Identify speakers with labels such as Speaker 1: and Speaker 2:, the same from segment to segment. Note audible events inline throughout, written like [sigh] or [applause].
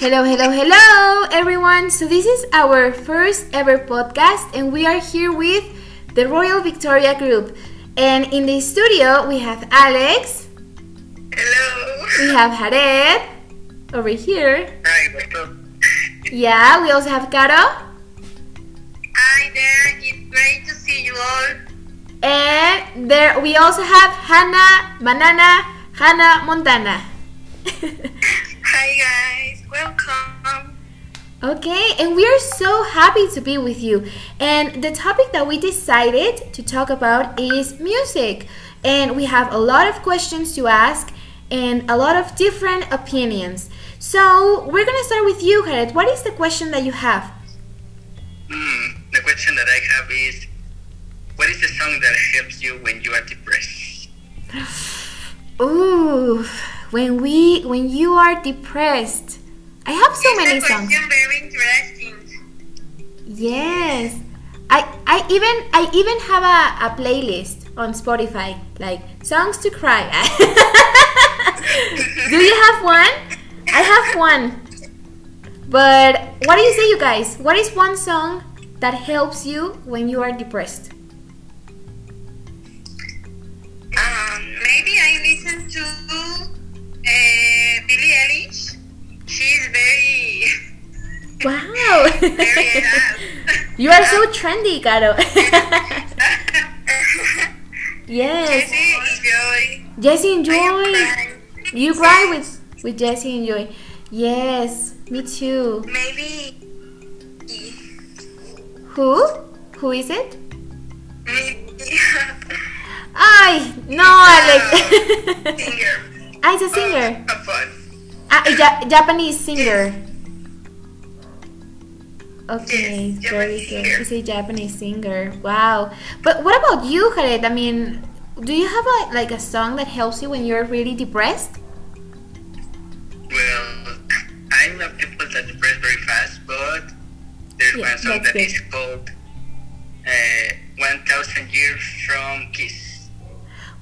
Speaker 1: Hello, hello, hello, everyone. So, this is our first ever podcast, and we are here with the Royal Victoria Group. And in the studio, we have Alex,
Speaker 2: Hello.
Speaker 1: we have Jared over here.
Speaker 2: Hi, what's up?
Speaker 1: Yeah, we also have Caro,
Speaker 2: Hi there. It's great to see you all.
Speaker 1: and there we also have Hannah Banana, Hannah Montana. [laughs] Okay, and we are so happy to be with you. And the topic that we decided to talk about is music. And we have a lot of questions to ask and a lot of different opinions. So we're gonna start with you, Jared. What is the question that you have?
Speaker 2: Hmm. The question that I have is, what is the song that helps you when you are depressed? [sighs]
Speaker 1: Ooh, when we when you are depressed. I have so
Speaker 2: Is
Speaker 1: many songs.
Speaker 2: very interesting?
Speaker 1: Yes. I, I even I even have a, a playlist on Spotify like songs to cry. [laughs] do you have one? I have one. But what do you say you guys? What is one song that helps you when you are depressed? Wow. [laughs] you are so trendy, Caro. [laughs] yes.
Speaker 2: Jesse, enjoy.
Speaker 1: Jesse enjoy. You cry with with Jesse enjoy. Yes, me too.
Speaker 2: Maybe.
Speaker 1: Who? Who is it? [laughs] Ay, no, Alex.
Speaker 2: Singer.
Speaker 1: ah, it's a singer.
Speaker 2: Uh.
Speaker 1: Ah, a ja- Japanese singer. Okay,
Speaker 2: Yes,
Speaker 1: very good.
Speaker 2: singer.
Speaker 1: She's a Japanese singer. Wow. But what about you, Jared? I mean, do you have a, like a song that helps you when you're really depressed?
Speaker 2: Well, I'm not people that depress very fast, but there's
Speaker 1: Yeah,
Speaker 2: one song that is
Speaker 1: good.
Speaker 2: called uh, 1000 Years from Kiss.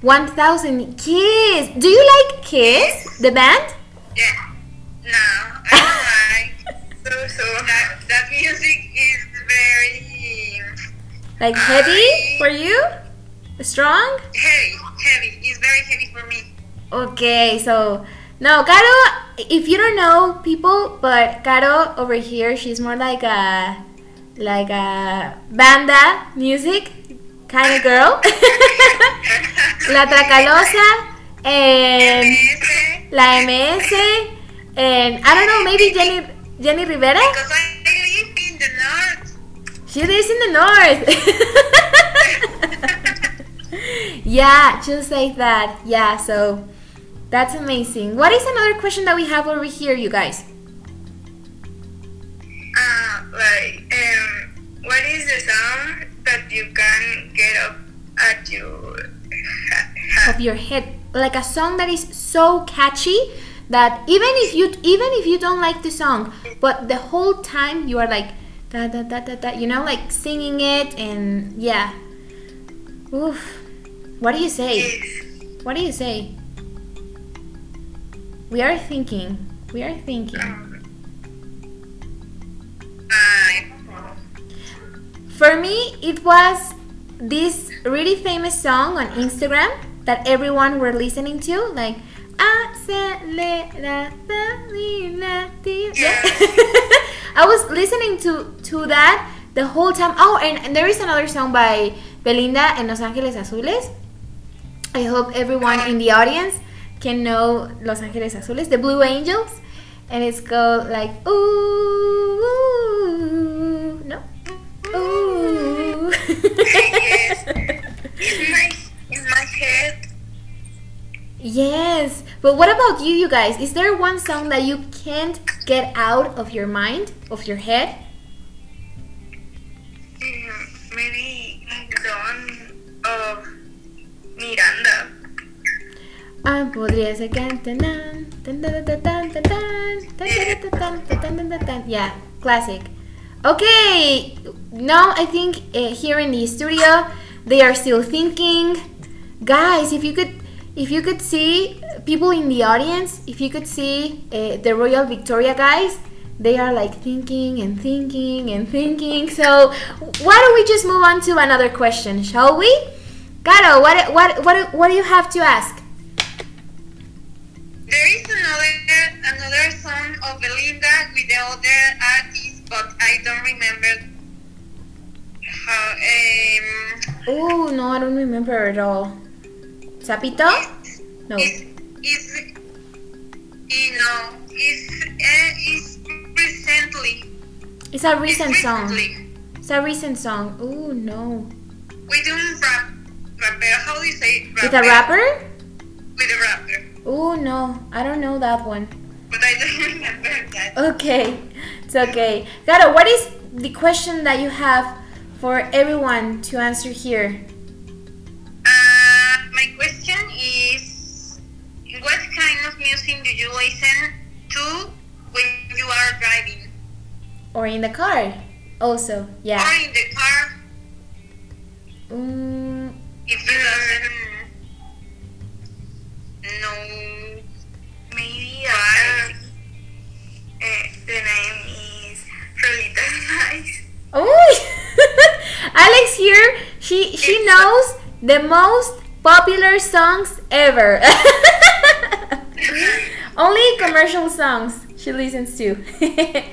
Speaker 1: 1000 Kiss. Do you like Kiss, the band?
Speaker 2: Yeah. No, I don't like. So, so
Speaker 1: Like heavy for you? Strong?
Speaker 2: heavy, heavy. It's very heavy for me.
Speaker 1: Okay, so no, Caro. If you don't know people, but Caro over here, she's more like a like a banda music kind of girl. [laughs] La Trakalosa and
Speaker 2: MS,
Speaker 1: la MS and I don't know, maybe Jenny Jenni Rivera. She lives in the north. [laughs] yeah, just like that. Yeah, so that's amazing. What is another question that we have over here, you guys?
Speaker 2: Uh, like, um, what is the song that you can get up at your
Speaker 1: Of your head, like a song that is so catchy that even if you even if you don't like the song, but the whole time you are like da da da da da, you know, like singing it and yeah. Oof. What do you say? What do you say? We are thinking. We are thinking. For me, it was this really famous song on Instagram that everyone were listening to, like. [laughs] I was listening to to that the whole time. Oh, and, and there is another song by Belinda and Los Ángeles Azules. I hope everyone in the audience can know Los Ángeles Azules, the Blue Angels, and it's called like ooh, ooh
Speaker 2: Yes,
Speaker 1: but what about you, you guys? Is there one song that you can't get out of your mind, of your head?
Speaker 2: Mm, maybe Don of Miranda.
Speaker 1: Ah, podría ser Yeah, classic. Okay, now I think uh, here in the studio they are still thinking. Guys, if you could if you could see people in the audience, if you could see uh, the Royal Victoria guys, they are like thinking and thinking and thinking. So why don't we just move on to another question, shall we? Caro, what what what what do you have to ask?
Speaker 2: There is another another song of Belinda with the other artist, but I don't remember how. Um,
Speaker 1: Oh no, I don't remember at all. Sapito? No.
Speaker 2: It's, it's, you know, it's, uh, it's recently.
Speaker 1: It's a recent
Speaker 2: it's
Speaker 1: song. It's a recent song. Oh no.
Speaker 2: We doing rap, rapper. How do you say
Speaker 1: With a rapper?
Speaker 2: With a rapper.
Speaker 1: Oh no, I don't know that one.
Speaker 2: But I don't [laughs] remember that.
Speaker 1: Okay, it's okay. Caro, what is the question that you have for everyone to answer here?
Speaker 2: Music do you listen to when you are driving?
Speaker 1: Or in the car? Also, yeah.
Speaker 2: Or in the car,
Speaker 1: Mm,
Speaker 2: if you doesn't know
Speaker 3: Maybe
Speaker 2: why.
Speaker 3: uh, uh, the name is Rolita Nice.
Speaker 1: oh, [laughs] Alex here. She she knows the most popular songs ever. [laughs] [laughs] Only commercial songs she listens to. [laughs]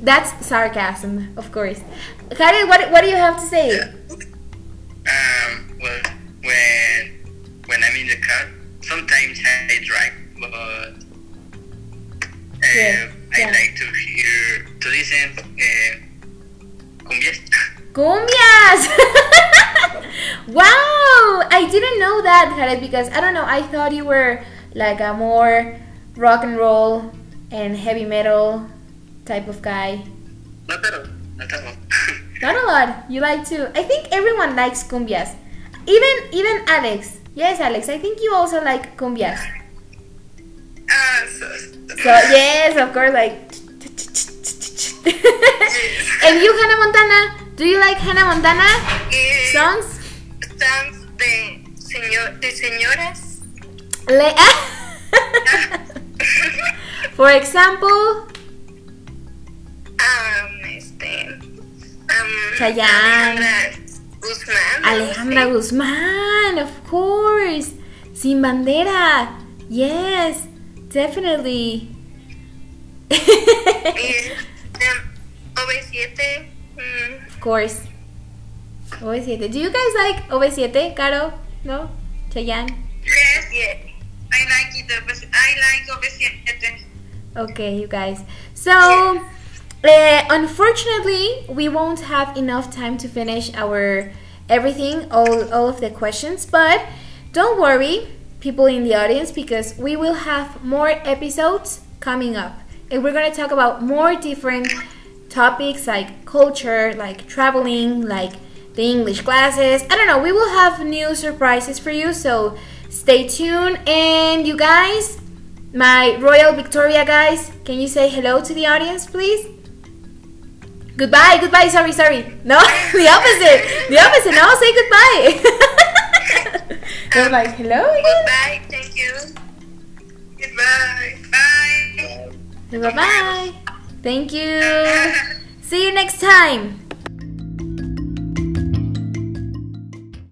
Speaker 1: That's sarcasm, of course. Karen, what what do you have to say?
Speaker 4: Um, well, when when I'm in the car, sometimes I drive, but uh,
Speaker 1: Yeah,
Speaker 4: I
Speaker 1: yeah.
Speaker 4: like to hear to listen uh, cumbias.
Speaker 1: Cumbias! [laughs] wow! I didn't know that, Jared, because I don't know, I thought you were like a more rock and roll and heavy metal type of guy.
Speaker 4: Not at all. Not at all.
Speaker 1: Not a lot. You like to. I think everyone likes cumbias. Even even Alex. Yes, Alex. I think you also like cumbias.
Speaker 3: Ah, so,
Speaker 1: So yes, of course, like. [laughs] and you, Hannah Montana? Do you like Hannah Montana
Speaker 3: eh,
Speaker 1: songs?
Speaker 3: songs de, señor, de señoras.
Speaker 1: Le- [laughs] For example,
Speaker 3: Um, este. Um,
Speaker 1: Chayanne.
Speaker 3: Alejandra Guzmán.
Speaker 1: Alejandra Guzmán, of course. Sin bandera. Yes, definitely.
Speaker 3: Y, um, OV7. mm,
Speaker 1: of course. OV7. Do you guys like OV7, Caro? No? Chayanne?
Speaker 2: Yes,
Speaker 3: yeah.
Speaker 2: I like it. obvi- I like OV7.
Speaker 1: Okay, you guys. So, uh, unfortunately, we won't have enough time to finish our everything, all, all of the questions, but don't worry, people in the audience, because we will have more episodes coming up. And we're going to talk about more different topics like culture, like traveling, like the English classes. I don't know, we will have new surprises for you, so stay tuned. And you guys, my Royal Victoria guys, can you say hello to the audience, please? Goodbye, goodbye, sorry, sorry. No, [laughs] the opposite. The opposite. No, say goodbye. [laughs] They're like, hello again.
Speaker 3: Goodbye. Thank you.
Speaker 2: Goodbye. Bye.
Speaker 1: Bye bye. Thank you. [laughs] See you next time.